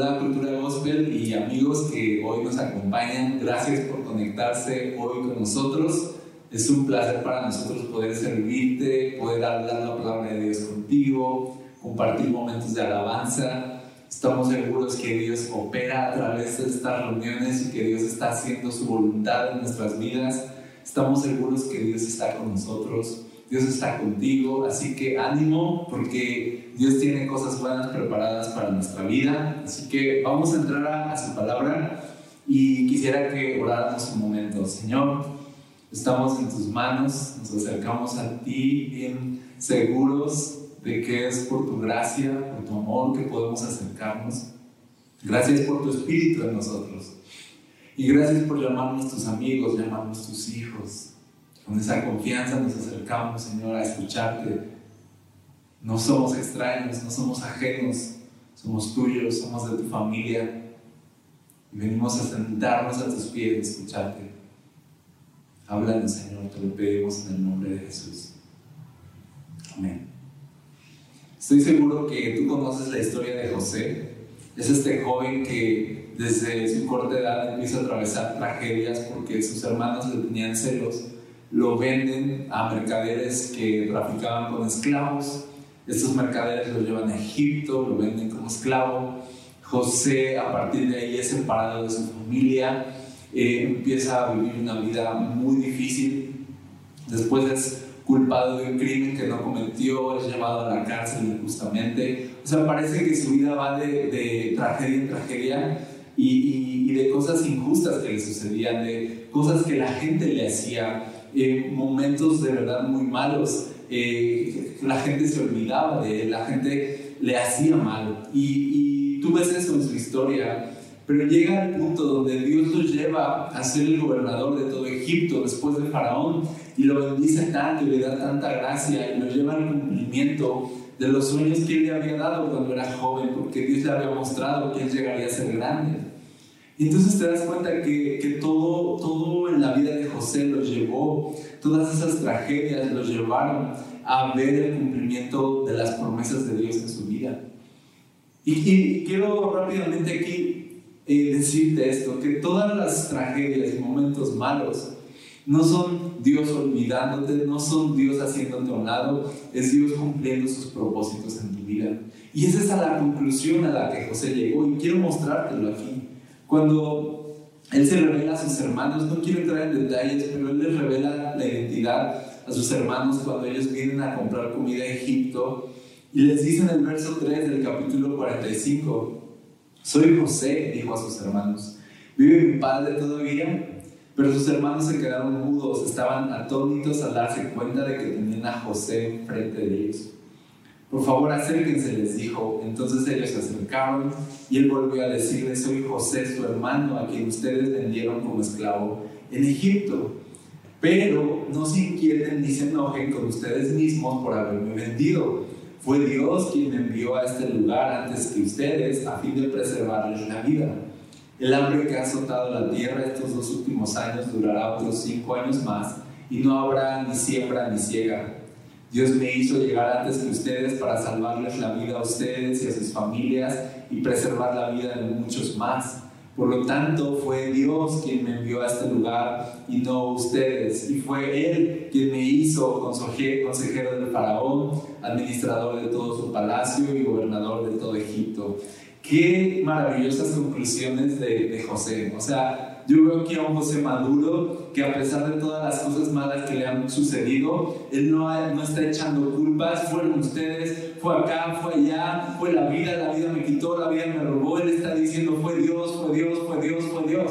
Hola Cultura Gospel y amigos que hoy nos acompañan. Gracias por conectarse hoy con nosotros. Es un placer para nosotros poder servirte, poder hablar la palabra de Dios contigo, compartir momentos de alabanza. Estamos seguros que Dios opera a través de estas reuniones y que Dios está haciendo su voluntad en nuestras vidas. Estamos seguros que Dios está con nosotros Dios está contigo, así que ánimo porque Dios tiene cosas buenas preparadas para nuestra vida. Así que vamos a entrar a, su palabra y quisiera que oráramos un momento. Señor, estamos en tus manos, nos acercamos a ti bien seguros de que es por tu gracia, por tu amor que podemos acercarnos. Gracias por tu espíritu en nosotros. Y gracias por llamarnos tus amigos, llamarnos tus hijos. Con esa confianza nos acercamos, Señor, a escucharte. No somos extraños, no somos ajenos, somos tuyos, somos de tu familia. Y venimos a sentarnos a tus pies y escucharte. Háblanos, Señor, te lo pedimos en el nombre de Jesús. Amén. Estoy seguro que tú conoces la historia de José. Es este joven que desde su corta edad empieza a atravesar tragedias porque sus hermanos le tenían celos lo venden a mercaderes que traficaban con esclavos. Estos mercaderes lo llevan a Egipto, lo venden como esclavo. José a partir de ahí es separado de su familia, eh, empieza a vivir una vida muy difícil. Después es culpado de un crimen que no cometió, es llevado a la cárcel injustamente. O sea, parece que su vida va de, tragedia en tragedia y, y de cosas injustas que le sucedían, de cosas que la gente le hacía en momentos de verdad muy malos. Eh, la gente se olvidaba de él, la gente le hacía mal. Y, y tú ves eso en su historia. Pero llega el punto donde Dios lo lleva a ser el gobernador de todo Egipto después de Faraón y lo bendice tanto y le da tanta gracia y lo lleva al cumplimiento de los sueños que él le había dado cuando era joven, porque Dios le había mostrado que él llegaría a ser grande. Y entonces te das cuenta que, que, todo, todo en la vida de José lo llevó, todas esas tragedias lo llevaron a ver el cumplimiento de las promesas de Dios en su vida. Y, quiero rápidamente aquí eh, decirte esto, que todas las tragedias y momentos malos no son Dios olvidándote, no son Dios haciéndote a un lado, es Dios cumpliendo sus propósitos en tu vida. Y esa es la conclusión a la que José llegó y quiero mostrártelo aquí. Cuando él se revela a sus hermanos, no quiero entrar en detalles, pero él les revela la identidad a sus hermanos cuando ellos vienen a comprar comida a Egipto y les dice en el verso 3 del capítulo 45, soy José, dijo a sus hermanos, ¿vive mi padre todavía? Pero sus hermanos se quedaron mudos, estaban atónitos al darse cuenta de que tenían a José frente de ellos. Por favor, acérquense, les dijo. Entonces ellos se acercaron y él volvió a decirles, soy José, su hermano, a quien ustedes vendieron como esclavo en Egipto. Pero no se inquieten ni se enojen con ustedes mismos por haberme vendido. Fue Dios quien me envió a este lugar antes que ustedes a fin de preservarles la vida. El hambre que ha azotado la tierra estos dos últimos años durará otros cinco años más y no habrá ni siembra ni ciega Dios me hizo llegar antes que ustedes para salvarles la vida a ustedes y a sus familias y preservar la vida de muchos más. Por lo tanto, fue Dios quien me envió a este lugar y no ustedes. Y fue Él quien me hizo consejero del faraón, administrador de todo su palacio y gobernador de todo Egipto. Qué maravillosas conclusiones de, José. O sea, yo veo aquí a un José maduro que a pesar de todas las cosas malas que le han sucedido, él no, no está echando culpas, fueron ustedes, fue acá, fue allá, fue la vida, la vida me quitó, la vida me robó, él está diciendo fue Dios, fue Dios, fue Dios, fue Dios.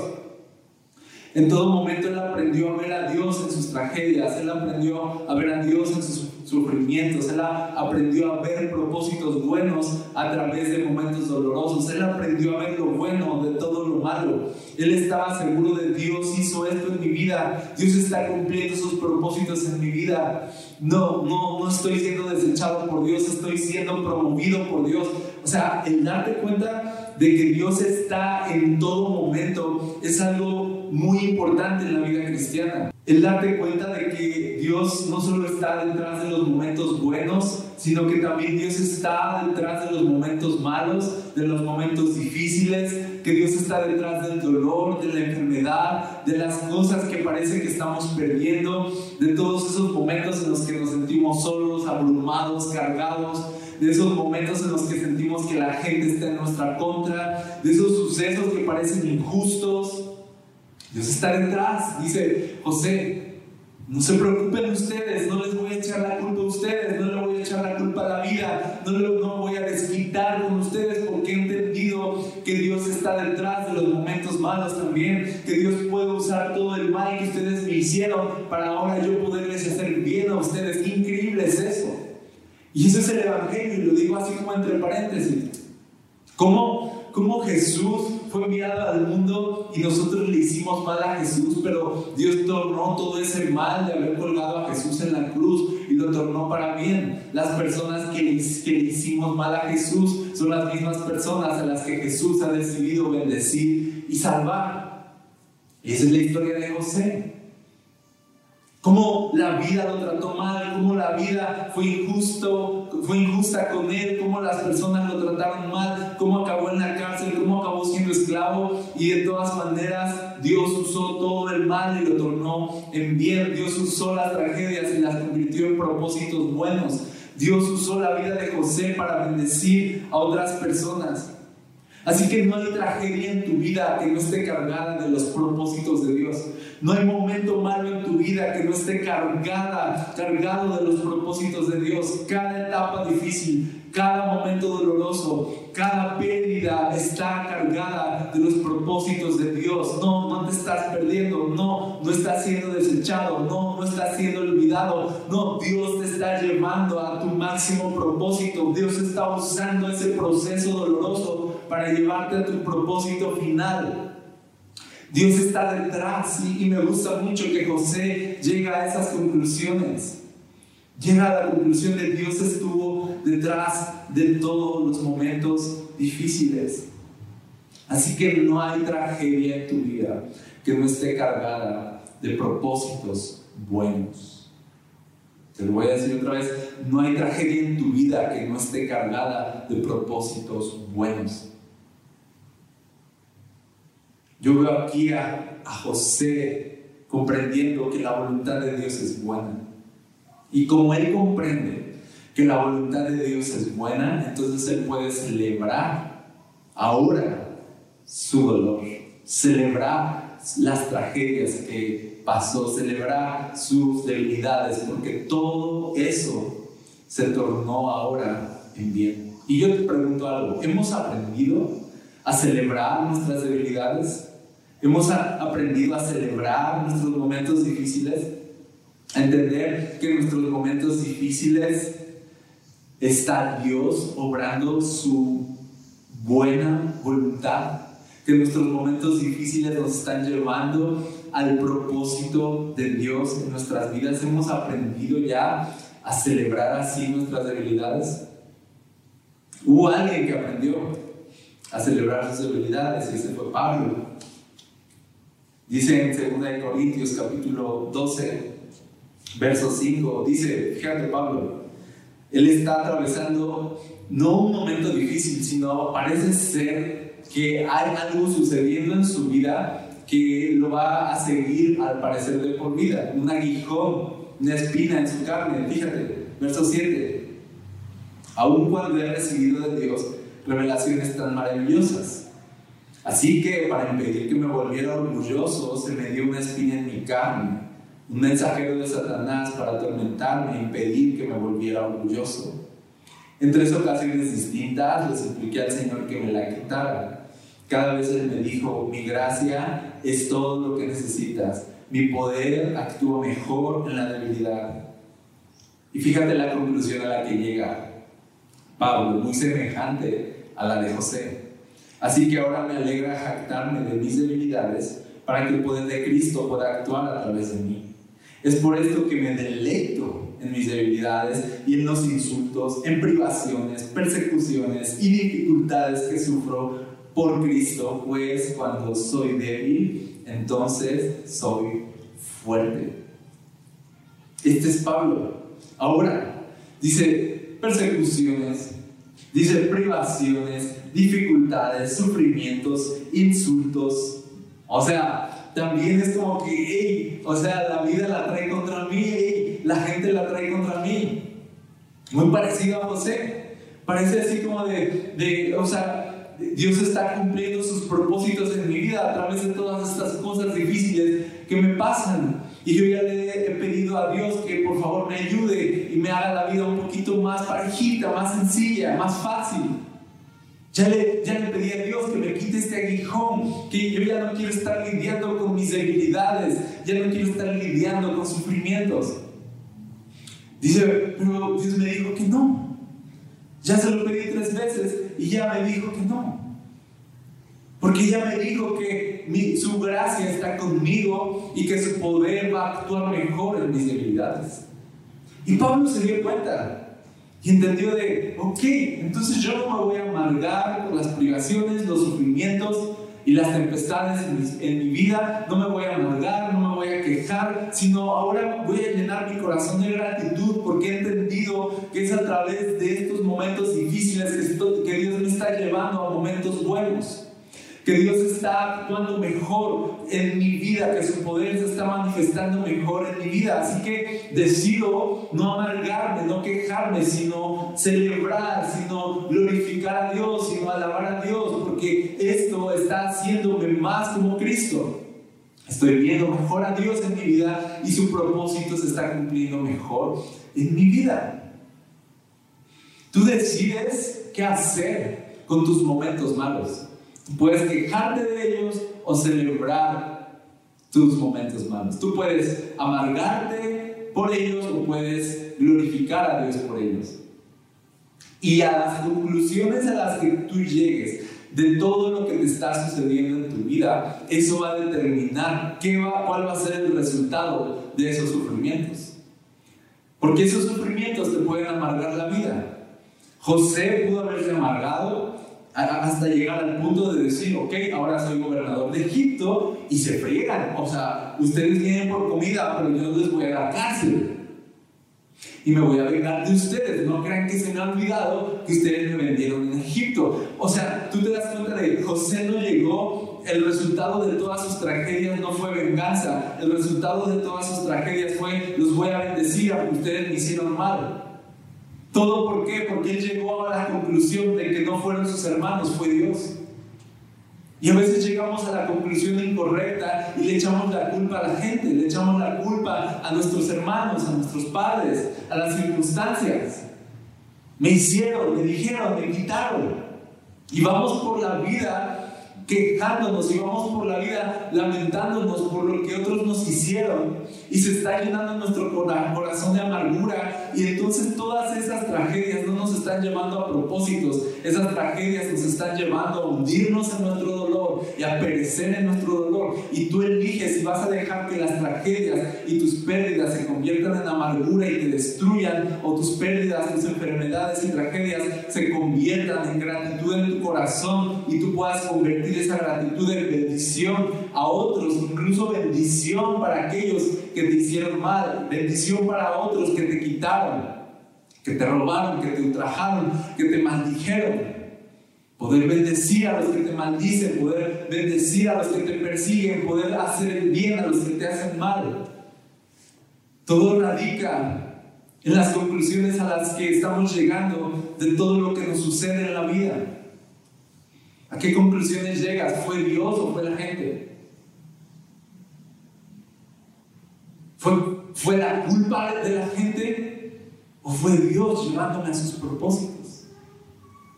En todo momento él aprendió a ver a Dios en sus tragedias, él aprendió a ver a Dios en sus sufrimientos, él aprendió a ver propósitos buenos a través de momentos dolorosos, él aprendió a ver lo bueno de todo lo malo. Él estaba seguro de Dios hizo esto en mi vida, Dios está cumpliendo sus propósitos en mi vida. No, no, no estoy siendo desechado por Dios, estoy siendo promovido por Dios. O sea, el darte cuenta de que Dios está en todo momento es algo muy importante en la vida cristiana. El darte cuenta de que Dios no solo está detrás de los momentos buenos, sino que también Dios está detrás de los momentos malos, de los momentos difíciles, que Dios está detrás del dolor, de la enfermedad, de las cosas que parece que estamos perdiendo, de todos esos momentos en los que nos sentimos solos, abrumados, cargados, de esos momentos en los que sentimos que la gente está en nuestra contra, de esos sucesos que parecen injustos. Dios está detrás, dice José. No se preocupen ustedes, no les voy a echar la culpa a ustedes, no le voy a echar la culpa a la vida, no, no voy a desquitar con ustedes porque he entendido que Dios está detrás de los momentos malos también, que Dios puede usar todo el mal que ustedes me hicieron para ahora yo poderles hacer bien a ustedes. Qué increíble es eso. Y eso es el Evangelio, y lo digo así como entre paréntesis. ¿Cómo, cómo Jesús fue enviado al mundo y nosotros le hicimos mal a Jesús, pero Dios tornó todo ese mal de haber colgado a Jesús en la cruz y lo tornó para bien. Las personas que que le hicimos mal a Jesús son las mismas personas a las que Jesús ha decidido bendecir y salvar. Y esa es la historia de José cómo la vida lo trató mal, cómo la vida fue injusto, fue injusta con él, cómo las personas lo trataron mal, cómo acabó en la cárcel, cómo acabó siendo esclavo y de todas maneras Dios usó todo el mal y lo tornó en bien. Dios usó las tragedias y las convirtió en propósitos buenos. Dios usó la vida de José para bendecir a otras personas. Así que no hay tragedia en tu vida que no esté cargada de los propósitos de Dios. No hay momento malo en tu vida que no esté cargada, cargado de los propósitos de Dios. Cada etapa difícil, cada momento doloroso, cada pérdida está cargada de los propósitos de Dios. No, no te estás perdiendo, no, no estás siendo desechado, no, no estás siendo olvidado. No, Dios te está llevando a tu máximo propósito. Dios está usando ese proceso doloroso para llevarte a tu propósito final. Dios está detrás y, me gusta mucho que José llega a esas conclusiones. Llega a la conclusión de Dios estuvo detrás de todos los momentos difíciles. Así que no hay tragedia en tu vida que no esté cargada de propósitos buenos. Te lo voy a decir otra vez, no hay tragedia en tu vida que no esté cargada de propósitos buenos. Yo veo aquí a, José comprendiendo que la voluntad de Dios es buena. Y como él comprende que la voluntad de Dios es buena, entonces él puede celebrar ahora su dolor, celebrar las tragedias que pasó, celebrar sus debilidades, porque todo eso se tornó ahora en bien. Y yo te pregunto algo, ¿hemos aprendido a celebrar nuestras debilidades? Hemos aprendido a celebrar nuestros momentos difíciles, a entender que en nuestros momentos difíciles está Dios obrando su buena voluntad, que nuestros momentos difíciles nos están llevando al propósito de Dios en nuestras vidas. Hemos aprendido ya a celebrar así nuestras debilidades. Hubo alguien que aprendió a celebrar sus debilidades y ese fue Pablo. Dice en 2 Corintios capítulo 12, verso 5, dice, fíjate Pablo, él está atravesando no un momento difícil, sino parece ser que hay algo sucediendo en su vida que lo va a seguir al parecer de por vida, un aguijón, una espina en su carne, fíjate, verso 7, aun cuando he recibido de Dios revelaciones tan maravillosas Así que para impedir que me volviera orgulloso, se me dio una espina en mi carne, un mensajero de Satanás para atormentarme e impedir que me volviera orgulloso. En tres ocasiones distintas le supliqué al Señor que me la quitara. Cada vez Él me dijo, mi gracia es todo lo que necesitas, mi poder actúa mejor en la debilidad. Y fíjate la conclusión a la que llega Pablo, muy semejante a la de José. Así que ahora me alegra jactarme de mis debilidades para que el poder de Cristo pueda actuar a través de mí. Es por esto que me deleito en mis debilidades y en los insultos, en privaciones, persecuciones y dificultades que sufro por Cristo, pues cuando soy débil, entonces soy fuerte. Este es Pablo. Ahora, dice persecuciones, dice privaciones, dificultades, sufrimientos, insultos. O sea, también es como que, hey, o sea, la vida la trae contra mí, hey, la gente la trae contra mí. Muy parecido a José. Parece así como de, de, o sea, Dios está cumpliendo sus propósitos en mi vida a través de todas estas cosas difíciles que me pasan. Y yo ya le he pedido a Dios que por favor me ayude y me haga la vida un poquito más parejita, más sencilla, más fácil. Ya le, ya pedí a Dios que me quite este aguijón, que yo ya no quiero estar lidiando con mis debilidades, ya no quiero estar lidiando con sufrimientos. Dice, pero Dios me dijo que no. Ya se lo pedí tres veces y ya me dijo que no. Porque ya me dijo que su gracia está conmigo y que su poder va a actuar mejor en mis debilidades. Y Pablo se dio cuenta y entendió de, ok, entonces yo no me voy a amargar por las privaciones, los sufrimientos, y las tempestades en mi, vida, no me voy a amargar, no me voy a quejar, sino ahora voy a llenar mi corazón de gratitud porque he entendido que es a través de estos momentos difíciles que Dios me está llevando a momentos buenos que Dios está actuando mejor en mi vida, que su poder se está manifestando mejor en mi vida. Así que decido no amargarme, no quejarme, sino celebrar, sino glorificar a Dios, sino alabar a Dios, porque esto está haciéndome más como Cristo. Estoy viendo mejor a Dios en mi vida y su propósito se está cumpliendo mejor en mi vida. Tú decides qué hacer con tus momentos malos. Puedes quejarte de ellos o celebrar tus momentos malos. Tú puedes amargarte por ellos o puedes glorificar a Dios por ellos. Y a las conclusiones a las que tú llegues de todo lo que te está sucediendo en tu vida, eso va a determinar qué va, cuál va a ser el resultado de esos sufrimientos. Porque esos sufrimientos te pueden amargar la vida. José pudo haberse amargado hasta llegar al punto de decir, ok, ahora soy gobernador de Egipto y se friegan. O sea, ustedes vienen por comida, pero yo les voy a dar cárcel. Y me voy a vengar de ustedes. No crean que se me ha olvidado que ustedes me vendieron en Egipto. O sea, tú te das cuenta de José no llegó, el resultado de todas sus tragedias no fue venganza. El resultado de todas sus tragedias fue, los voy a bendecir porque ustedes me hicieron mal. ¿Todo por qué? Porque él llegó a la conclusión de que no fueron sus hermanos, fue Dios. Y a veces llegamos a la conclusión incorrecta y le echamos la culpa a la gente, le echamos la culpa a nuestros hermanos, a nuestros padres, a las circunstancias. Me hicieron, me dijeron, me quitaron. Y vamos por la vida quejándonos y vamos por la vida lamentándonos por lo que otros nos hicieron y se está llenando nuestro corazón de amargura y entonces todas esas tragedias no nos están llevando a propósitos, esas tragedias nos están llevando a hundirnos en nuestro dolor y a perecer en nuestro dolor y tú eliges si vas a dejar que las tragedias y tus pérdidas se conviertan en amargura y te destruyan o tus pérdidas, tus enfermedades y tragedias se conviertan en gratitud en tu corazón y tú puedas convertir esa gratitud de bendición a otros, incluso bendición para aquellos que te hicieron mal, bendición para otros que te quitaron, que te robaron, que te ultrajaron, que te maldijeron. Poder bendecir a los que te maldicen, poder bendecir a los que te persiguen, poder hacer el bien a los que te hacen mal. Todo radica en las conclusiones a las que estamos llegando de todo lo que nos sucede en la vida. ¿A qué conclusiones llegas? ¿Fue Dios o fue la gente? ¿Fue, ¿Fue la culpa de la gente o fue Dios llevándome a sus propósitos?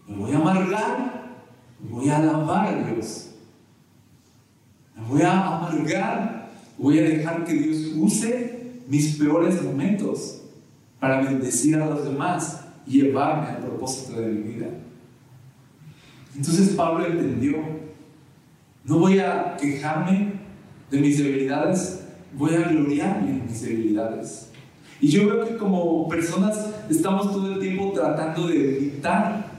Me voy a amargar, me voy a alabar a Dios. Me voy a amargar, voy a dejar que Dios use mis peores momentos para bendecir a los demás y llevarme al propósito de mi vida. Entonces Pablo entendió, no voy a quejarme de mis debilidades, voy a gloriarme en mis debilidades. Y yo veo que como personas estamos todo el tiempo tratando de evitar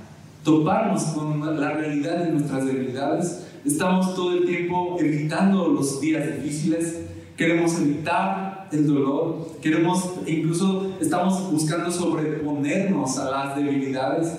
toparnos con la realidad de nuestras debilidades. Estamos todo el tiempo evitando los días difíciles, queremos evitar el dolor, queremos, incluso estamos buscando sobreponernos a las debilidades.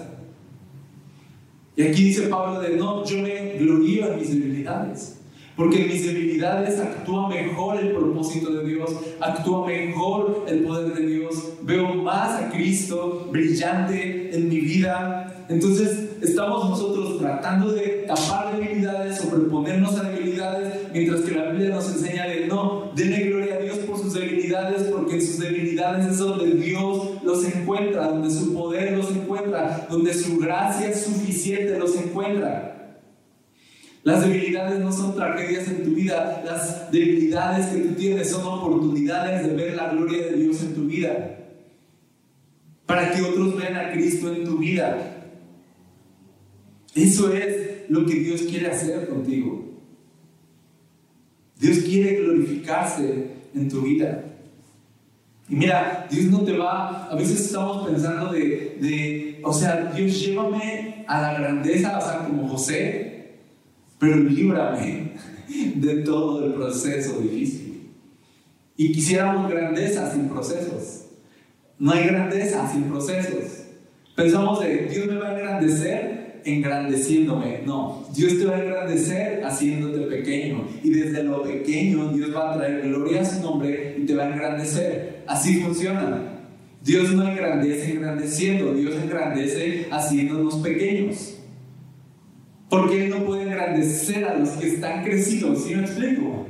Y aquí dice Pablo de no, yo me glorío en mis debilidades. Porque en mis debilidades actúa mejor el propósito de Dios, actúa mejor el poder de Dios, veo más a Cristo brillante en mi vida. Entonces estamos nosotros tratando de tapar debilidades, sobreponernos a debilidades, mientras que la Biblia nos enseña de no, denle porque sus debilidades es donde Dios los encuentra, donde su poder los encuentra, donde su gracia es suficiente los encuentra. Las debilidades no son tragedias en tu vida, las debilidades que tú tienes son oportunidades de ver la gloria de Dios en tu vida. Para que otros vean a Cristo en tu vida. Eso es lo que Dios quiere hacer contigo. Dios quiere glorificarse en tu vida. Y mira, Dios no te va, a veces estamos pensando de, de, o sea, Dios llévame a la grandeza, o sea, como José, pero líbrame de todo el proceso difícil. Y quisiéramos grandeza sin procesos. No hay grandeza sin procesos. Pensamos de Dios me va a engrandecer engrandeciéndome. No, Dios te va a engrandecer haciéndote pequeño. Y desde lo pequeño Dios va a traer gloria a su nombre y te va a engrandecer. Así funciona. Dios no engrandece engrandeciendo, Dios engrandece haciéndonos pequeños. Porque Él no puede engrandecer a los que están crecidos, ¿sí me explico?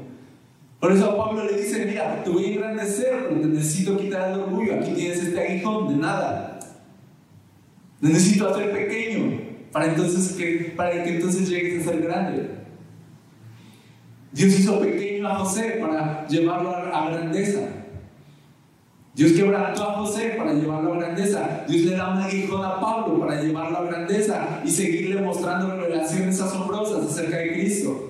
Por eso a Pablo le dice, mira, te voy a engrandecer, pero te necesito quitar el orgullo. Aquí tienes este aguijón de nada. Necesito hacer pequeño para, entonces que, para que entonces llegues a ser grande. Dios hizo pequeño a José para llevarlo a, a grandeza. Dios quebrantó a José para llevarlo a grandeza. Dios le da un aguijón a Pablo para llevarlo a grandeza y seguirle mostrando relaciones asombrosas acerca de Cristo.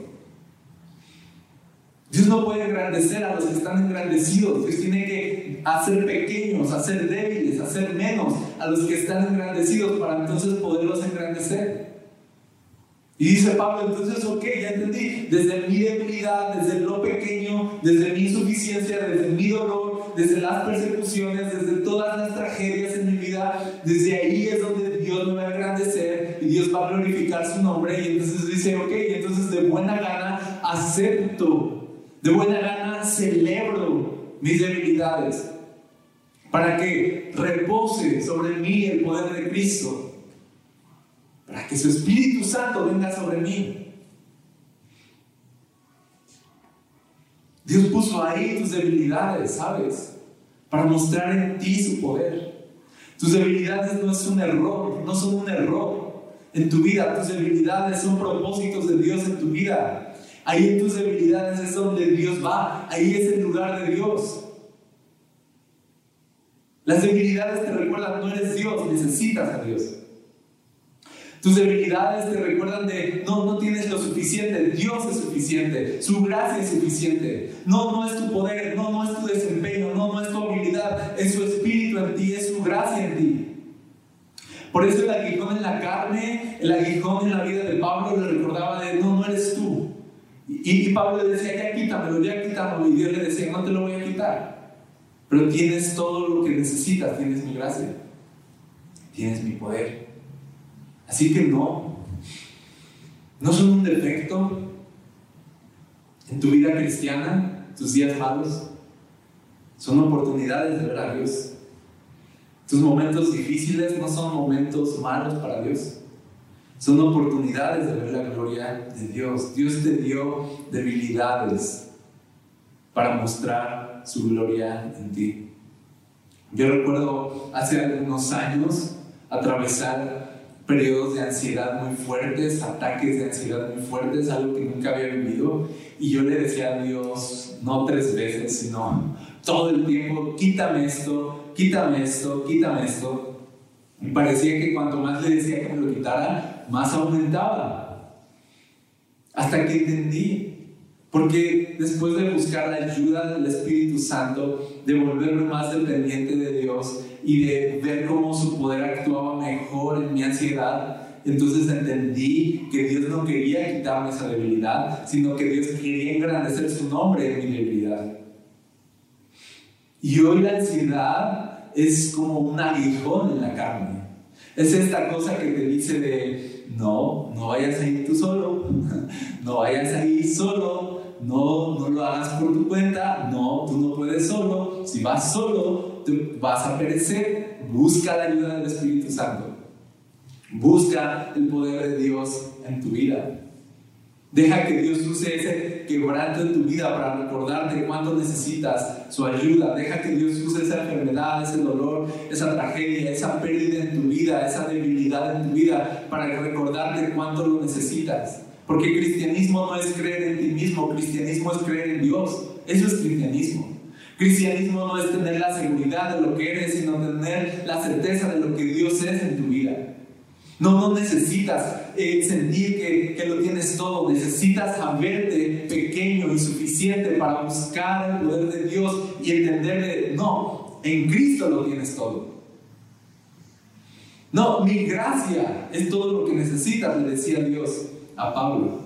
Dios no puede engrandecer a los que están engrandecidos. Dios tiene que hacer pequeños, hacer débiles, hacer menos a los que están engrandecidos para entonces poderlos engrandecer. Y dice Pablo, entonces, ok, ya entendí, desde mi debilidad, desde lo pequeño, desde mi insuficiencia, desde mi dolor, desde las persecuciones, desde todas las tragedias en mi vida, desde ahí es donde Dios me va a engrandecer y Dios va a glorificar su nombre. Y entonces dice, ok, entonces de buena gana acepto, de buena gana celebro mis debilidades, para que repose sobre mí el poder de Cristo para que su Espíritu Santo venga sobre mí. Dios puso ahí tus debilidades, ¿sabes? Para mostrar en ti su poder. Tus debilidades no es un error, no son un error en tu vida. Tus debilidades son propósitos de Dios en tu vida. Ahí en tus debilidades es donde Dios va. Ahí es el lugar de Dios. Las debilidades te recuerdan, no eres Dios, necesitas a Dios. Tus debilidades te recuerdan de, no, no tienes lo suficiente, Dios es suficiente, su gracia es suficiente. No, no es tu poder, no, no es tu desempeño, no, no es tu habilidad, es su espíritu en ti, es su gracia en ti. Por eso el aguijón en la carne, el aguijón en la vida de Pablo le recordaba de, no, no eres tú. Y, y Pablo le decía, ya quítamelo, ya quítamelo. Y Dios le decía, no te lo voy a quitar. Pero tienes todo lo que necesitas, tienes mi gracia, tienes mi poder. Así que no, no son un defecto en tu vida cristiana, tus días malos, son oportunidades de ver a Dios. Tus momentos difíciles no son momentos malos para Dios, son oportunidades de ver la gloria de Dios. Dios te dio debilidades para mostrar su gloria en ti. Yo recuerdo hace algunos años atravesar periodos de ansiedad muy fuertes, ataques de ansiedad muy fuertes, algo que nunca había vivido. Y yo le decía a Dios, no tres veces, sino todo el tiempo, quítame esto, quítame esto, quítame esto. Y parecía que cuanto más le decía que me lo quitara, más aumentaba. Hasta que entendí. Porque después de buscar la ayuda del Espíritu Santo, de volverme más dependiente de Dios, y de ver cómo su poder actuaba mejor en mi ansiedad, entonces entendí que Dios no quería quitarme esa debilidad, sino que Dios quería engrandecer su nombre en mi debilidad. Y hoy la ansiedad es como un aguijón en la carne. Es esta cosa que te dice de, no, no vayas a ir tú solo, no vayas a ir solo, no, no lo hagas por tu cuenta, no, tú no puedes solo, si vas solo, vas a perecer, busca la ayuda del Espíritu Santo, busca el poder de Dios en tu vida. Deja que Dios use ese quebranto en tu vida para recordarte cuánto necesitas su ayuda. Deja que Dios use esa enfermedad, ese dolor, esa tragedia, esa pérdida en tu vida, esa debilidad en tu vida para recordarte cuánto lo necesitas. Porque cristianismo no es creer en ti mismo, cristianismo es creer en Dios. Eso es cristianismo. Cristianismo no es tener la seguridad de lo que eres, sino tener la certeza de lo que Dios es en tu vida. No, no necesitas eh, sentir que, que, lo tienes todo, necesitas saberte pequeño y suficiente para buscar el poder de Dios y entenderle, no, en Cristo lo tienes todo. No, mi gracia es todo lo que necesitas, le decía Dios a Pablo.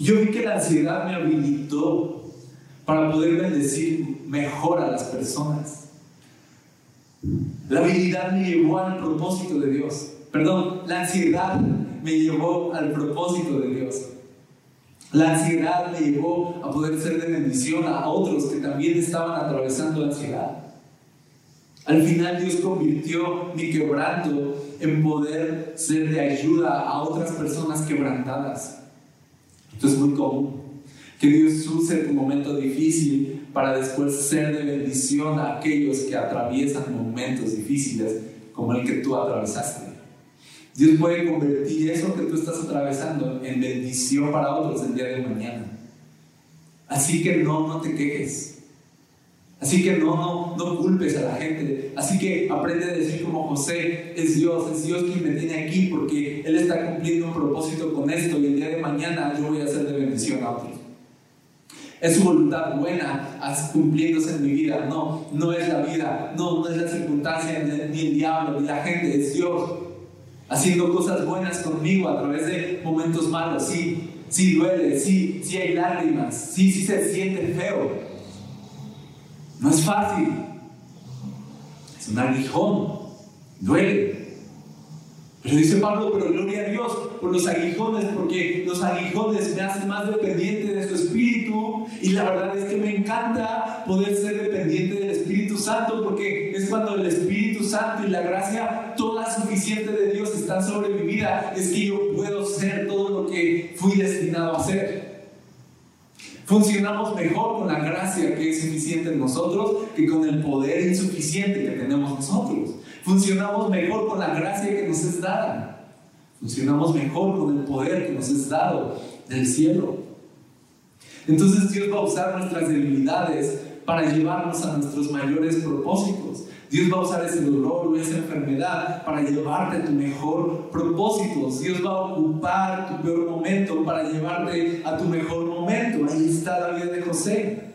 Yo vi que la ansiedad me habilitó para poder bendecir mejor a las personas. La habilidad me llevó al propósito de Dios. Perdón, la ansiedad me llevó al propósito de Dios. La ansiedad me llevó a poder ser de bendición a otros que también estaban atravesando ansiedad. Al final Dios convirtió mi quebranto en poder ser de ayuda a otras personas quebrantadas. Esto es muy común. Que Dios use tu momento difícil para después ser de bendición a aquellos que atraviesan momentos difíciles como el que tú atravesaste. Dios puede convertir eso que tú estás atravesando en bendición para otros el día de mañana. Así que no, no te quejes. Así que no, no, no culpes a la gente. Así que aprende a decir como José, es Dios, es Dios quien me tiene aquí porque Él está cumpliendo un propósito con esto y el día de mañana yo voy a ser de bendición a otros. Es su voluntad buena cumpliéndose en mi vida. No, no es la vida, no, no es la circunstancia, ni el diablo, ni la gente, es Dios haciendo cosas buenas conmigo a través de momentos malos. Sí, sí duele, sí, sí hay lágrimas, sí, sí se siente feo, no es fácil. Es un aguijón. Duele. Pero dice Pablo, pero gloria a Dios por los aguijones, porque los aguijones me hacen más dependiente de su espíritu. Y la verdad es que me encanta poder ser dependiente del Espíritu Santo, porque es cuando el Espíritu Santo y la gracia toda suficiente de Dios están sobre mi vida, es que yo puedo ser todo lo que fui destinado a ser. Funcionamos mejor con la gracia que es suficiente en nosotros que con el poder insuficiente que tenemos nosotros. Funcionamos mejor con la gracia que nos es dada. Funcionamos mejor con el poder que nos es dado del cielo. Entonces Dios va a usar nuestras debilidades para llevarnos a nuestros mayores propósitos. Dios va a usar ese dolor o esa enfermedad para llevarte a tu mejor propósito. Dios va a ocupar tu peor momento para llevarte a tu mejor momento. Ahí está la vida de José.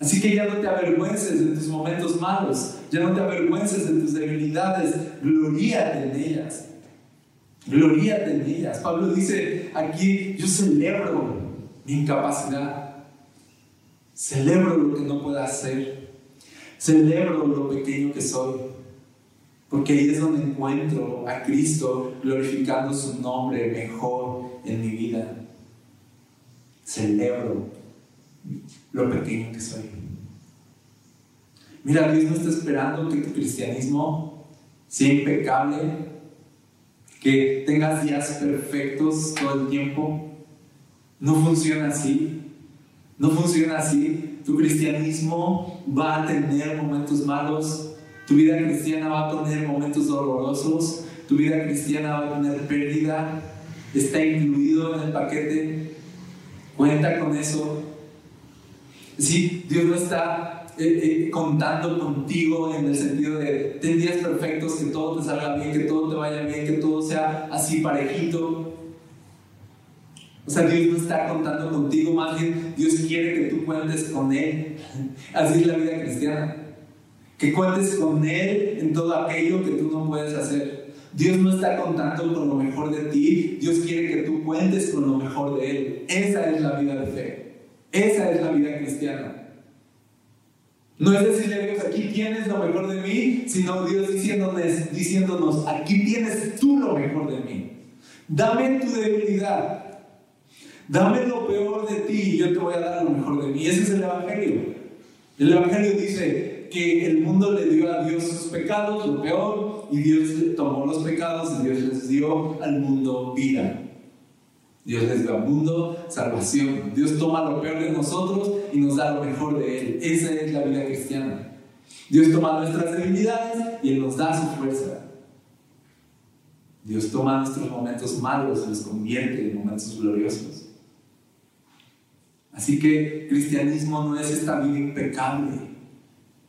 Así que ya no te avergüences de tus momentos malos, ya no te avergüences de tus debilidades, gloríate en ellas. Gloríate en ellas. Pablo dice aquí, yo celebro mi incapacidad, celebro lo que no puedo hacer, Celebro lo pequeño que soy, porque ahí es donde encuentro a Cristo glorificando su nombre mejor en mi vida. Celebro lo pequeño que soy. Mira, Dios no está esperando que tu cristianismo sea impecable, que tengas días perfectos todo el tiempo. No funciona así. No funciona así tu cristianismo va a tener momentos malos, tu vida cristiana va a tener momentos dolorosos, tu vida cristiana va a tener pérdida, está incluido en el paquete, cuenta con eso. Sí, Dios no está eh, eh, contando contigo en el sentido de ten días perfectos, que todo te salga bien, que todo te vaya bien, que todo sea así parejito. O sea, Dios no está contando contigo, más bien Dios quiere que tú cuentes con Él. Así es la vida cristiana. Que cuentes con Él en todo aquello que tú no puedes hacer. Dios no está contando con lo mejor de ti, Dios quiere que tú cuentes con lo mejor de Él. Esa es la vida de fe, esa es la vida cristiana. No es decirle a Dios, aquí tienes lo mejor de mí, sino Dios diciéndonos, diciéndonos, aquí tienes tú lo mejor de mí. Dame tu debilidad, dame lo peor de ti y yo te voy a dar lo mejor de mí. Ese es el Evangelio. El Evangelio dice que el mundo le dio a Dios sus pecados, lo peor, y Dios tomó los pecados y Dios les dio al mundo vida. Dios les al mundo salvación. Dios toma lo peor de nosotros y nos da lo mejor de Él. Esa es la vida cristiana. Dios toma nuestras debilidades y Él nos da su fuerza. Dios toma nuestros momentos malos y los convierte en momentos gloriosos. Así que cristianismo no es esta vida impecable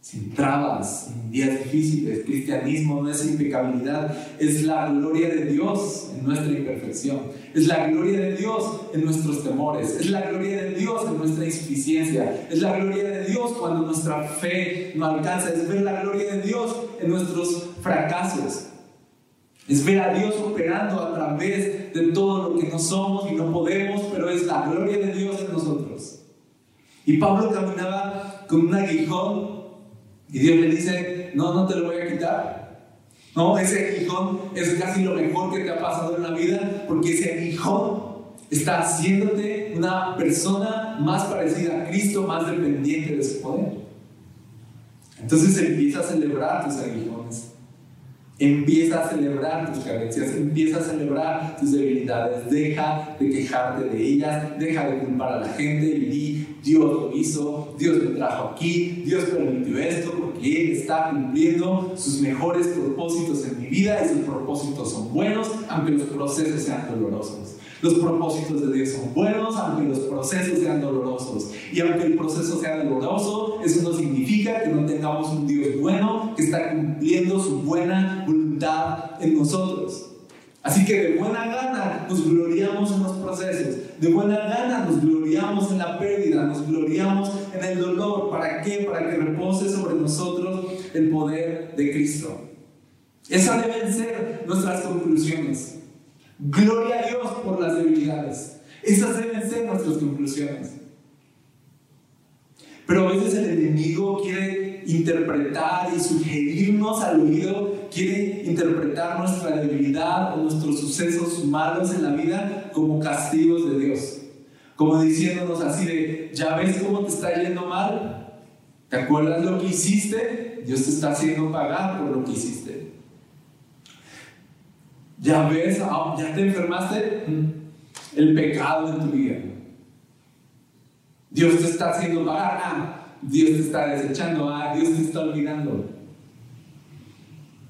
sin trabas, sin días difíciles. Cristianismo no es impecabilidad, es la gloria de Dios en nuestra imperfección. Es la gloria de Dios en nuestros temores. Es la gloria de Dios en nuestra insuficiencia. Es la gloria de Dios cuando nuestra fe no alcanza. Es ver la gloria de Dios en nuestros fracasos. Es ver a Dios operando a través de todo lo que no somos y no podemos, pero es la gloria de Dios en nosotros. Y Pablo caminaba con un aguijón y Dios le dice, no, no te lo voy a quitar. No, ese aguijón es casi lo mejor que te ha pasado en la vida, porque ese aguijón está haciéndote una persona más parecida a Cristo, más dependiente de su poder. Entonces empieza a celebrar tus aguijones. Empieza a celebrar tus carencias, empieza a celebrar tus debilidades, deja de quejarte de ellas, deja de culpar a la gente y di, Dios lo hizo, Dios me trajo aquí, Dios permitió esto porque Él está cumpliendo sus mejores propósitos en mi vida y sus propósitos son buenos, aunque los procesos sean dolorosos. Los propósitos de Dios son buenos, aunque los procesos sean dolorosos. Y aunque el proceso sea doloroso, eso no significa que no tengamos un Dios bueno que está cumpliendo su buena voluntad en nosotros. Así que de buena gana nos gloriamos en los procesos, de buena gana nos gloriamos en la pérdida, nos gloriamos en el dolor. ¿Para qué? Para que repose sobre nosotros el poder de Cristo. Esas deben ser nuestras conclusiones. Gloria a Dios por las debilidades. Esas deben ser nuestras conclusiones. Pero a veces el enemigo quiere interpretar y sugerirnos al oído, quiere interpretar nuestra debilidad o nuestros sucesos malos en la vida como castigos de Dios. Como diciéndonos así de, ¿ya ves cómo te está yendo mal? ¿Te acuerdas lo que hiciste? Dios te está haciendo pagar por lo que hiciste. Ya ves, ah, ya te enfermaste, mm, el pecado en tu vida. Dios te está haciendo pagar, ah, Dios te está desechando, ah, Dios te está olvidando.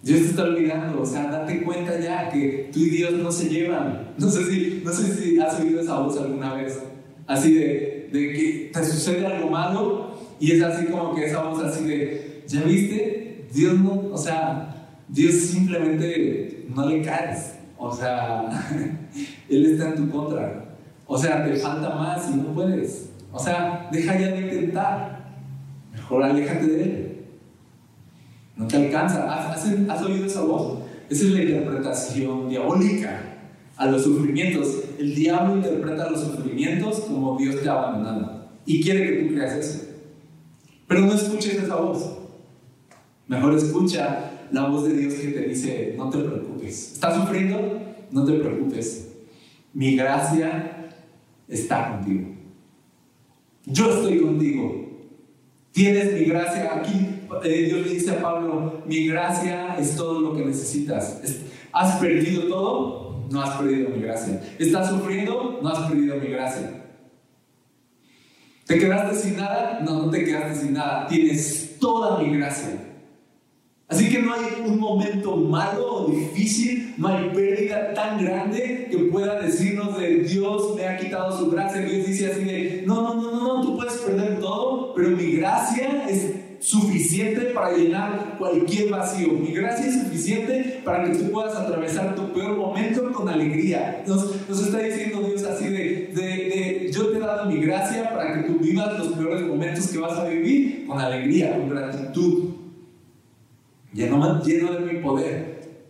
Dios te está olvidando, o sea, date cuenta ya que tú y Dios no se llevan. No sé si, no sé si has oído esa voz alguna vez, así de, de que te sucede algo malo y es así como que esa voz así de, ¿ya viste? Dios no, o sea, Dios simplemente no le caes. O sea, Él está en tu contra. O sea, te falta más y no puedes. O sea, deja ya de intentar. Mejor aléjate de Él. No te alcanza. ¿Has, oído esa voz? Esa es la interpretación diabólica a los sufrimientos. El diablo interpreta los sufrimientos como Dios te ha abandonado. Y quiere que tú creas eso. Pero no escuches esa voz. Mejor escucha la voz de Dios que te dice, no te preocupes. ¿Estás sufriendo? No te preocupes. Mi gracia está contigo. Yo estoy contigo. Tienes mi gracia. Aquí eh, Dios le dice a Pablo, mi gracia es todo lo que necesitas. ¿Has perdido todo? No has perdido mi gracia. ¿Estás sufriendo? No has perdido mi gracia. ¿Te quedaste sin nada? No, no te quedaste sin nada. Tienes toda mi gracia. Así que no hay un momento malo o difícil, no pérdida tan grande que pueda decirnos de Dios me ha quitado su gracia. Dios dice así de, no, no, no, no, no, tú puedes perder todo, pero mi gracia es suficiente para llenar cualquier vacío. Mi gracia es suficiente para que tú puedas atravesar tu peor momento con alegría. Nos, está diciendo Dios así de, de, de, yo te he dado mi gracia para que tú vivas los peores momentos que vas a vivir con alegría, con gratitud lleno, lleno de mi poder.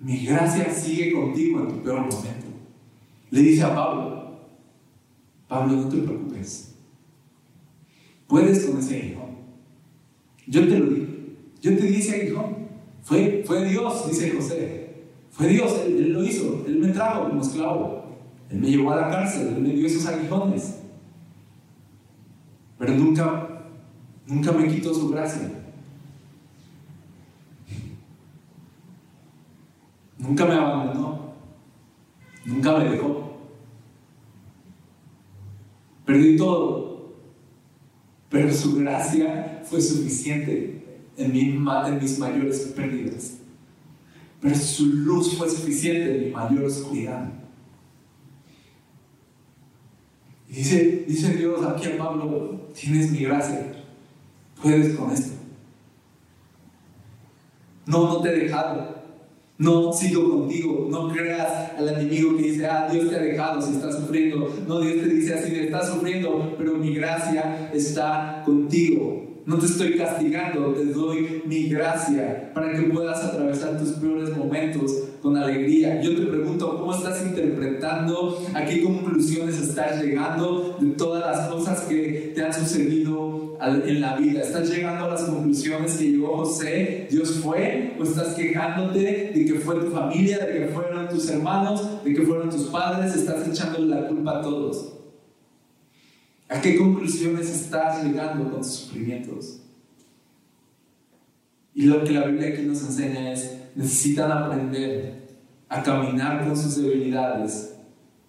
Mi gracia sigue contigo en tu peor momento. Le dice a Pablo, Pablo, no te preocupes. Puedes con ese hijo. Yo te lo di. Yo te di ese. Fue, fue Dios, dice José. Fue Dios, él, él, lo hizo. Él me trajo como esclavo. Él me llevó a la cárcel. Él me dio esos aguijones. Pero nunca, nunca me quitó su gracia. Nunca me abandonó. Nunca me dejó. Perdí todo. Pero su gracia fue suficiente en, mis mayores pérdidas. Pero su luz fue suficiente en mi mayor oscuridad. Y dice, dice Dios aquí a Pablo, tienes mi gracia, puedes con esto. No, no te he dejado. No sigo contigo, no creas al enemigo que dice, ah, Dios te ha dejado si estás sufriendo. No, Dios te dice así, estás sufriendo, pero mi gracia está contigo. No te estoy castigando, te doy mi gracia para que puedas atravesar tus peores momentos con alegría. Yo te pregunto, ¿cómo estás interpretando? ¿A qué conclusiones estás llegando de todas las cosas que te han sucedido en la vida? ¿Estás llegando a las conclusiones que llegó José? ¿Dios fue? ¿O estás quejándote de que fue tu familia, de que fueron tus hermanos, de que fueron tus padres? ¿Estás echándole la culpa a todos? ¿A qué conclusiones estás llegando con tus sufrimientos? Y lo que la Biblia aquí nos enseña es, necesitan aprender a caminar con sus debilidades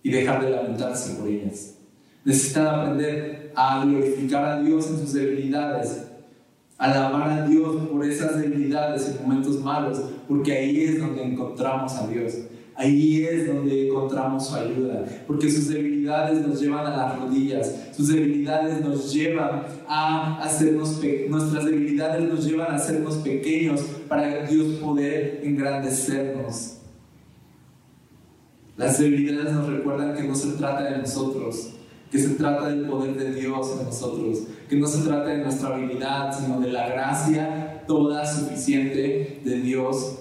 y dejar de lamentarse por ellas. Necesitan aprender a glorificar a Dios en sus debilidades, alabar a Dios por esas debilidades en momentos malos, porque ahí es donde encontramos a Dios. Ahí es donde encontramos su ayuda, porque sus debilidades nos llevan a las rodillas, sus debilidades nos llevan a hacernos, nuestras debilidades nos llevan a hacernos pequeños para Dios poder engrandecernos. Las debilidades nos recuerdan que no se trata de nosotros, que se trata del poder de Dios en nosotros, que no se trata de nuestra habilidad, sino de la gracia toda suficiente de Dios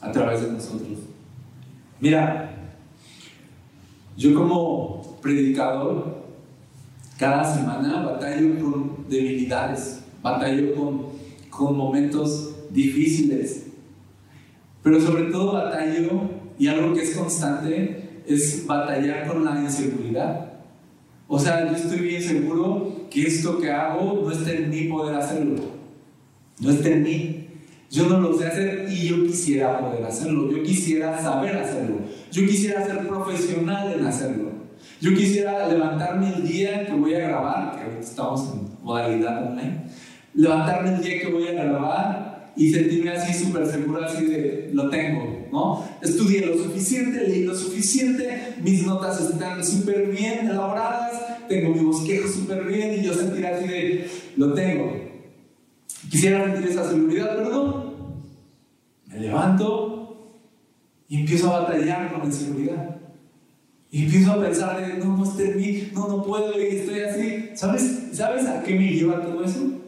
a través de nosotros. Mira, yo como predicador, cada semana batallo con debilidades, batallo con, con momentos difíciles, pero sobre todo batallo, y algo que es constante, es batallar con la inseguridad. O sea, yo estoy bien seguro que esto que hago no está en mí poder hacerlo, no está en mí. Yo no lo sé hacer y yo quisiera poder hacerlo, yo quisiera saber hacerlo, yo quisiera ser profesional en hacerlo. Yo quisiera levantarme el día que voy a grabar, que ahorita estamos en modalidad online, levantarme el día que voy a grabar y sentirme así súper seguro, así de lo tengo, ¿no? Estudié lo suficiente, leí lo suficiente, mis notas están súper bien elaboradas, tengo mi bosquejo súper bien y yo sentir así de lo tengo. Quisiera sentir esa seguridad, pero. Me levanto y empiezo a batallar con la inseguridad. Y empiezo a pensar de, no, no estoy en mí, no, no puedo y estoy así. ¿Sabes, ¿Sabes a qué me lleva todo eso?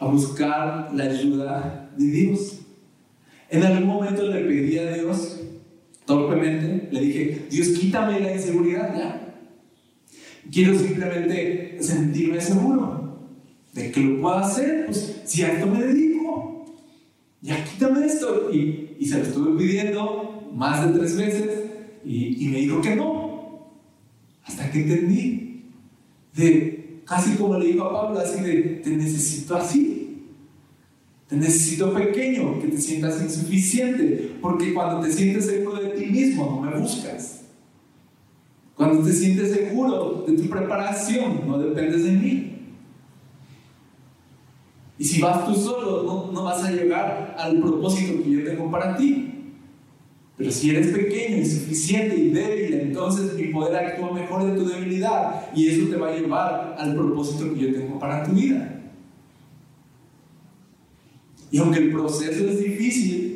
A buscar la ayuda de Dios. En algún momento le pedí a Dios, torpemente, le dije, Dios, quítame la inseguridad ya. Quiero simplemente sentirme seguro de que lo pueda hacer, pues si a esto me dedico, ya quítame esto. Y, y se lo estuve pidiendo más de tres veces y, y, me dijo que no. Hasta que entendí, de casi como le dijo a Pablo, así de, te necesito así. Te necesito pequeño, que te sientas insuficiente, porque cuando te sientes seguro de ti mismo, no me buscas. Cuando te sientes seguro de tu preparación, no dependes de mí. Y si vas tú solo, no, no, vas a llegar al propósito que yo tengo para ti. Pero si eres pequeño, insuficiente y débil, entonces mi poder actúa mejor de tu debilidad y eso te va a llevar al propósito que yo tengo para tu vida. Y aunque el proceso es difícil,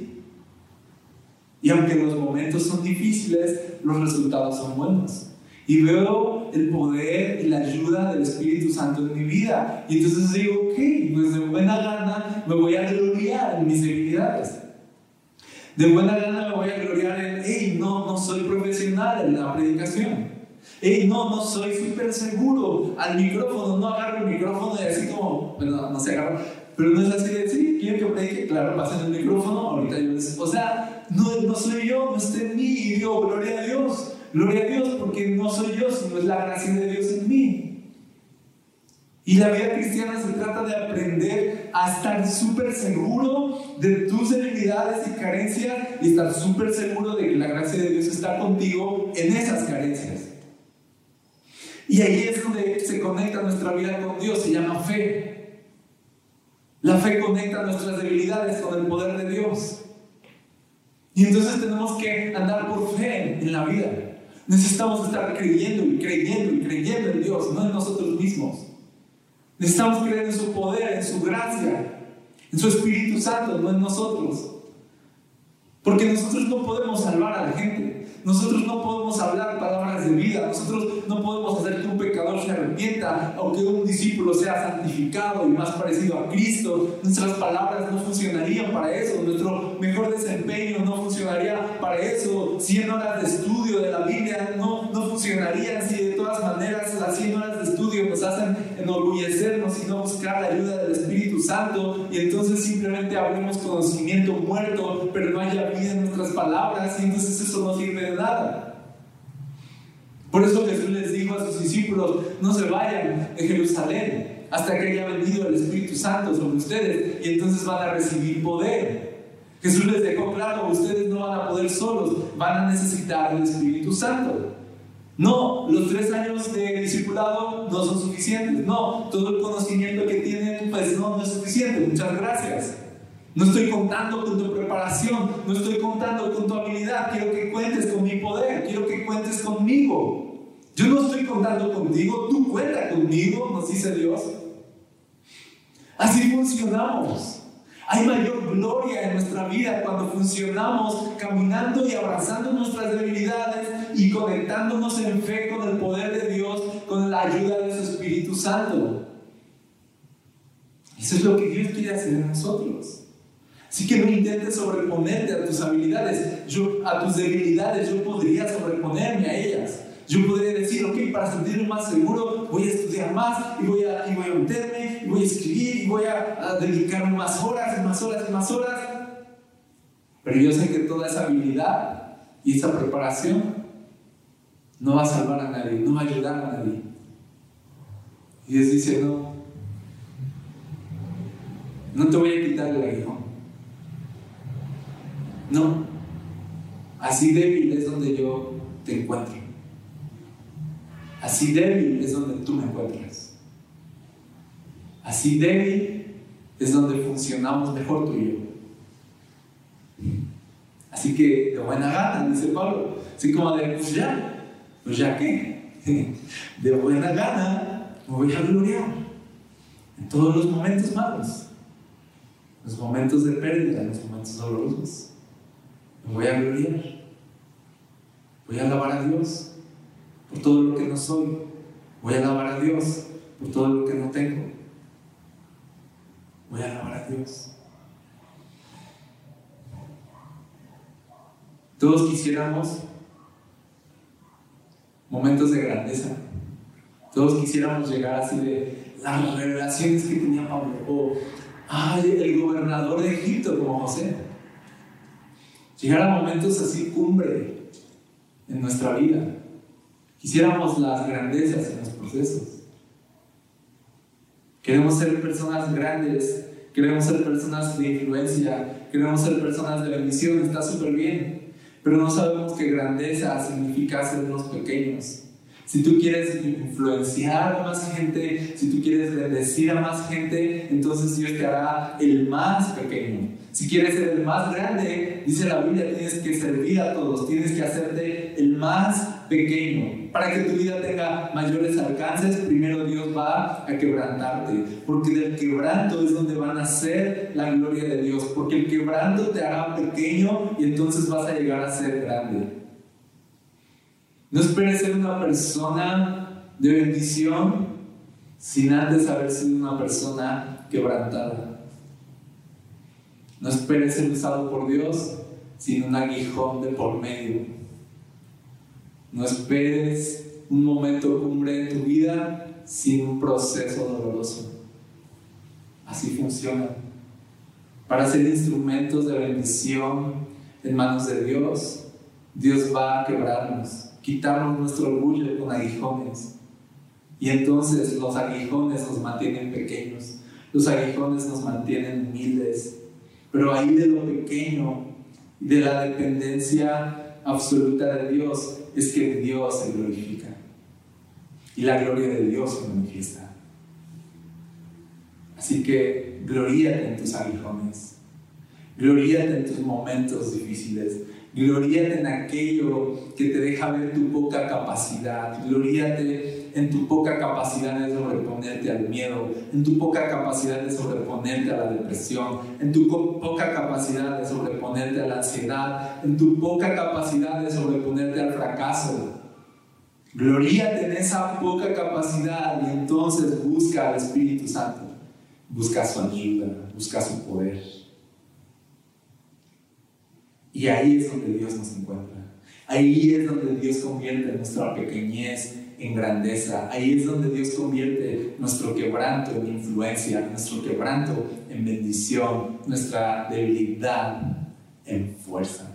y aunque los momentos son difíciles, los resultados son buenos y veo el poder y la ayuda del Espíritu Santo en mi vida. Y entonces digo, ok, pues de buena gana me voy a gloriar en mis debilidades. De buena gana me voy a gloriar en, hey, no, no soy profesional en la predicación. Hey, no, no soy súper seguro al micrófono, no agarro el micrófono y así como, bueno, no se agarra, pero no es así de, sí, quiero que predique, claro, pasen el micrófono, ahorita yo les, o sea, no, no soy yo, no está en mí, y digo, gloria gloria a Dios, porque no soy yo, sino es la gracia de Dios en mí. Y la vida cristiana se trata de aprender a estar súper seguro de tus debilidades y carencias y estar súper seguro de que la gracia de Dios está contigo en esas carencias. Y ahí es donde se conecta nuestra vida con Dios, se llama fe. La fe conecta nuestras debilidades con el poder de Dios. Y entonces tenemos que andar por fe en la vida. Necesitamos estar creyendo y creyendo y creyendo en Dios, no en nosotros mismos. Necesitamos creer en su poder, en su gracia, en su Espíritu Santo, no en nosotros. Porque nosotros no podemos salvar a la gente. Nosotros no podemos hablar palabras de vida. Nosotros no podemos hacer que un pecador se arrepienta o que un discípulo sea santificado y más parecido a Cristo. Nuestras palabras no funcionarían para eso. Nuestro mejor desempeño no funcionaría para eso. 100 horas de estudio de la Biblia no, no funcionarían si de todas maneras las 100 horas de estudio nos hacen enorgullecernos y no buscar la ayuda del Espíritu Santo. Y entonces simplemente hablemos conocimiento muerto, pero no haya vida en nuestras palabras. Y entonces eso no sirve de nada. Por eso Jesús les dijo a sus discípulos, no se vayan de Jerusalén hasta que haya venido el Espíritu Santo sobre ustedes y entonces van a recibir poder. Jesús les dejó claro, ustedes no van a poder solos, van a necesitar el Espíritu Santo. No, los tres años de discipulado no son suficientes. No, todo el conocimiento que tienen, pues no, no es suficiente. Muchas gracias. No estoy contando con tu preparación, no estoy contando con tu habilidad. Quiero que cuentes con mi poder, quiero que cuentes conmigo. Yo no estoy contando contigo, tú cuenta conmigo, nos dice Dios. Así funcionamos. Hay mayor gloria en nuestra vida cuando funcionamos caminando y abrazando nuestras debilidades y conectándonos en fe con el poder de Dios, con la ayuda de su Espíritu Santo. Eso es lo que Dios quiere hacer en nosotros. Así que no intentes sobreponerte a tus habilidades, a tus debilidades. Yo podría sobreponerme a ellas. Yo podría decir, ok, para sentirme más seguro, voy a estudiar más y voy a, y voy a meterme y voy a escribir y voy a, a dedicarme más horas y más horas y más horas. Pero yo sé que toda esa habilidad y esa preparación no va a salvar a nadie, no va a ayudar a nadie. Y Dios dice, no, no te voy a quitar el aguijón. No. Así débil es donde yo te encuentro. Así débil es donde tú me encuentras. Así débil es donde funcionamos mejor tú y yo. Así que de buena gana, dice Pablo. Así como de, pues ya, pues ya qué. De buena gana me voy a gloriar en todos los momentos malos, los momentos de pérdida, los momentos dolorosos. Me voy a gloriar. Voy a alabar a Dios por todo lo que no soy. Voy a alabar a Dios por todo lo que no tengo. Voy a alabar a Dios. Todos quisiéramos momentos de grandeza. Todos quisiéramos llegar así de las revelaciones que tenía Pablo. O, el gobernador de Egipto como José llegar a momentos así cumbre en nuestra vida. Quisiéramos las grandezas en los procesos. Queremos ser personas grandes, queremos ser personas de influencia, queremos ser personas de bendición, está súper bien, pero no sabemos que grandeza significa ser unos pequeños. Si tú quieres influenciar a más gente, si tú quieres bendecir a más gente, entonces Dios te hará el más pequeño. Si quieres ser el más grande, dice la Biblia, tienes que servir a todos, tienes que hacerte el más pequeño. Para que tu vida tenga mayores alcances, primero Dios va a quebrantarte, porque del quebranto es donde van a ser la gloria de Dios, porque el quebranto te hará pequeño y entonces vas a llegar a ser grande. No esperes ser una persona de bendición sin antes haber sido una persona quebrantada. No esperes ser usado por Dios sin un aguijón de por medio. No esperes un momento cumbre en tu vida sin un proceso doloroso. Así funciona. Para ser instrumentos de bendición en manos de Dios, Dios va a quebrarnos, quitarnos nuestro orgullo con aguijones. Y entonces los aguijones nos mantienen pequeños, los aguijones nos mantienen humildes. Pero ahí de lo pequeño, de la dependencia absoluta de Dios, es que Dios se glorifica. Y la gloria de Dios se manifiesta. Así que gloríate en tus aguijones, gloríate en tus momentos difíciles, gloríate en aquello que te deja ver tu poca capacidad, gloríate en tu poca capacidad de sobreponerte al miedo, en tu poca capacidad de sobreponerte a la depresión, en tu poca capacidad de sobreponerte a la ansiedad, en tu poca capacidad de sobreponerte al fracaso. Gloríate en esa poca capacidad y entonces busca al Espíritu Santo busca su ayuda, busca su poder. Y ahí es donde Dios nos encuentra. Ahí es donde Dios convierte nuestra pequeñez en grandeza. Ahí es donde Dios convierte nuestro quebranto en influencia, nuestro quebranto en bendición, nuestra debilidad en fuerza.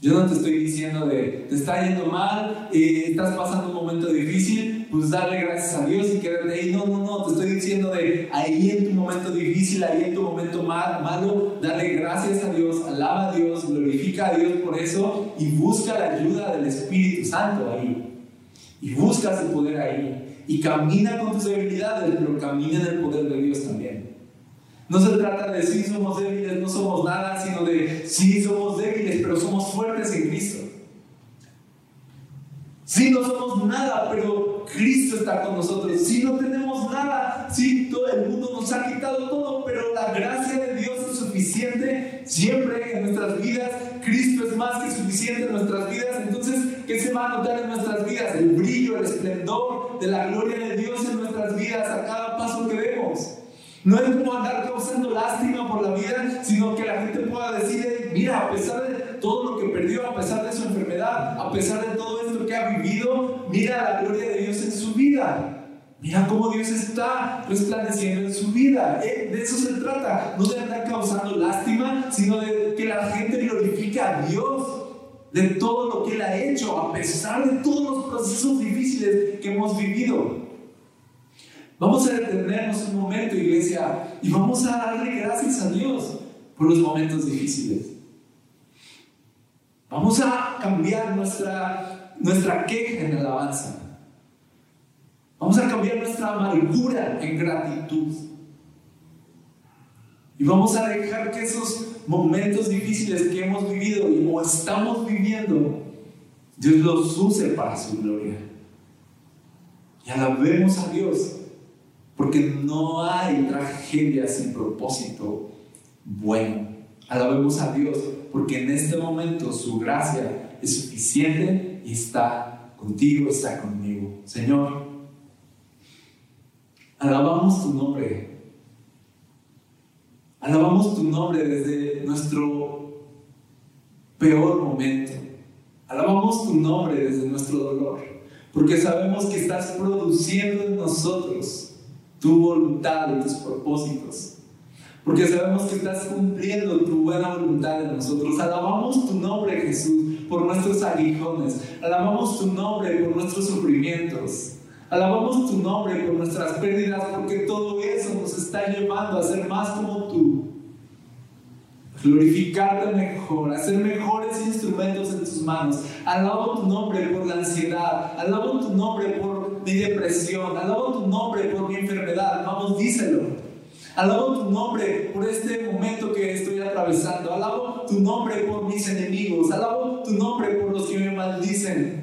Yo no te estoy diciendo de, te está yendo mal, eh, estás pasando un momento difícil, pues darle gracias a Dios y quedarte ahí. No, no, no, te estoy diciendo de ahí en tu momento difícil, ahí en tu momento mal, malo, darle gracias a Dios, alaba a Dios, glorifica a Dios por eso y busca la ayuda del Espíritu Santo ahí. Y busca su poder ahí. Y camina con tus debilidades, pero camina en el poder de Dios también. No se trata de si somos débiles, no somos nada, sino de si somos débiles, pero somos fuertes en Cristo. Si no somos nada, pero Cristo está con nosotros. Si no tenemos nada, si todo el mundo nos ha quitado todo, pero la gracia de Dios es suficiente siempre en nuestras vidas. Cristo es más que suficiente en nuestras vidas. Entonces, ¿qué se va a notar en nuestras vidas? El brillo, el esplendor de la gloria de Dios en nuestras vidas a cada paso que demos. No es como andar causando lástima por la vida, sino que la gente pueda decir, mira, a pesar de todo lo que perdió, a pesar de su enfermedad, a pesar de todo esto que ha vivido, mira la gloria de Dios en su vida. Mira cómo Dios está resplandeciendo en su vida. Eh, de eso se trata. No de andar causando lástima, sino de que la gente glorifique a Dios de todo lo que Él ha hecho, a pesar de todos los procesos difíciles que hemos vivido. Vamos a detenernos un momento, iglesia, y vamos a darle gracias a Dios por los momentos difíciles. Vamos a cambiar nuestra, nuestra queja en alabanza. Vamos a cambiar nuestra amargura en gratitud. Y vamos a dejar que esos momentos difíciles que hemos vivido y o estamos viviendo, Dios los use para su gloria. Y alabemos a Dios porque no hay tragedia sin propósito bueno. Alabemos a Dios, porque en este momento su gracia es suficiente y está contigo, está conmigo. Señor, alabamos tu nombre. Alabamos tu nombre desde nuestro peor momento. Alabamos tu nombre desde nuestro dolor, porque sabemos que estás produciendo en nosotros tu voluntad y tus propósitos. Porque sabemos que estás cumpliendo tu buena voluntad en nosotros. Alabamos tu nombre, Jesús, por nuestros aguijones. Alabamos tu nombre por nuestros sufrimientos. Alabamos tu nombre por nuestras pérdidas, porque todo eso nos está llevando a ser más como tú glorificarte mejor, hacer mejores instrumentos en tus manos. Alabo tu nombre por la ansiedad, alabo tu nombre por mi depresión, alabo tu nombre por mi enfermedad. Vamos, díselo. Alabo tu nombre por este momento que estoy atravesando. Alabo tu nombre por mis enemigos. Alabo tu nombre por los que me maldicen.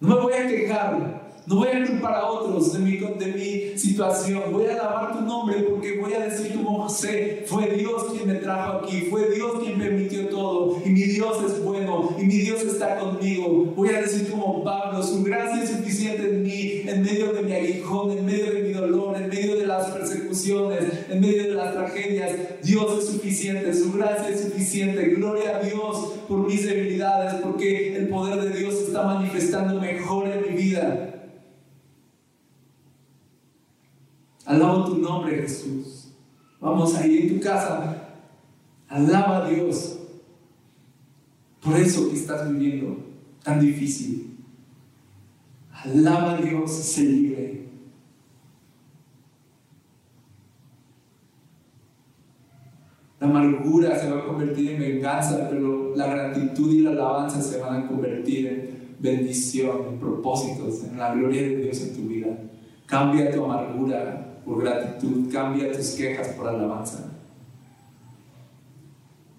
No me voy a quejar. No voy a culpar a otros de mi, de mi situación. Voy a alabar tu nombre porque voy a decir como José, fue Dios quien me trajo aquí, fue Dios quien permitió todo. Y mi Dios es bueno y mi Dios está conmigo. Voy a decir como Pablo, su gracia es suficiente en medio de mi aguijón, en medio de mi dolor, en medio de las persecuciones, en medio de las tragedias, Dios es suficiente, su gracia es suficiente. Gloria a Dios por mis debilidades, porque el poder de Dios se está manifestando mejor en mi vida. Alabo tu nombre, Jesús. Vamos ahí en tu casa. Alaba a Dios por eso que estás viviendo tan difícil. Alaba a Dios sé libre. La amargura se va a convertir en venganza, pero la gratitud y la alabanza se van a convertir en bendición, en propósitos, en la gloria de Dios en tu vida. Cambia tu amargura por gratitud, cambia tus quejas por alabanza.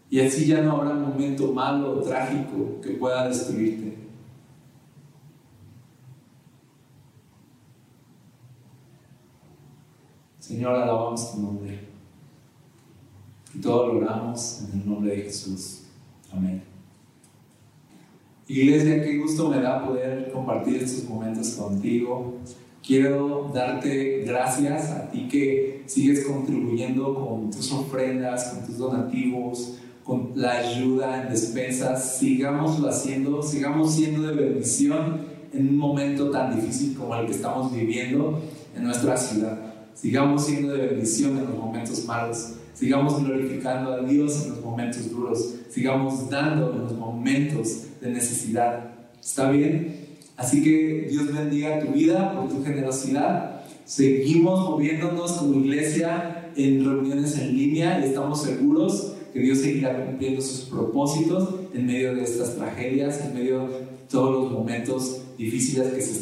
Y así ya no habrá momento malo o trágico que pueda destruirte. Señor, alabamos tu nombre. Y todo lo oramos en el nombre de Jesús. Amén. Iglesia, qué gusto me da poder compartir estos momentos contigo. Quiero darte gracias a ti que sigues contribuyendo con tus ofrendas, con tus donativos, con la ayuda en despensas. Sigámoslo haciendo, sigamos siendo de bendición en un momento tan difícil como el que estamos viviendo en nuestra ciudad. Sigamos siendo de bendición en los momentos malos. Sigamos glorificando a Dios en los momentos duros. Sigamos dando en los momentos de necesidad. ¿Está bien? Así que Dios bendiga tu vida por tu generosidad. Seguimos moviéndonos como iglesia en reuniones en línea y estamos seguros que Dios seguirá cumpliendo sus propósitos en medio de estas tragedias, en medio de todos los momentos difíciles que se están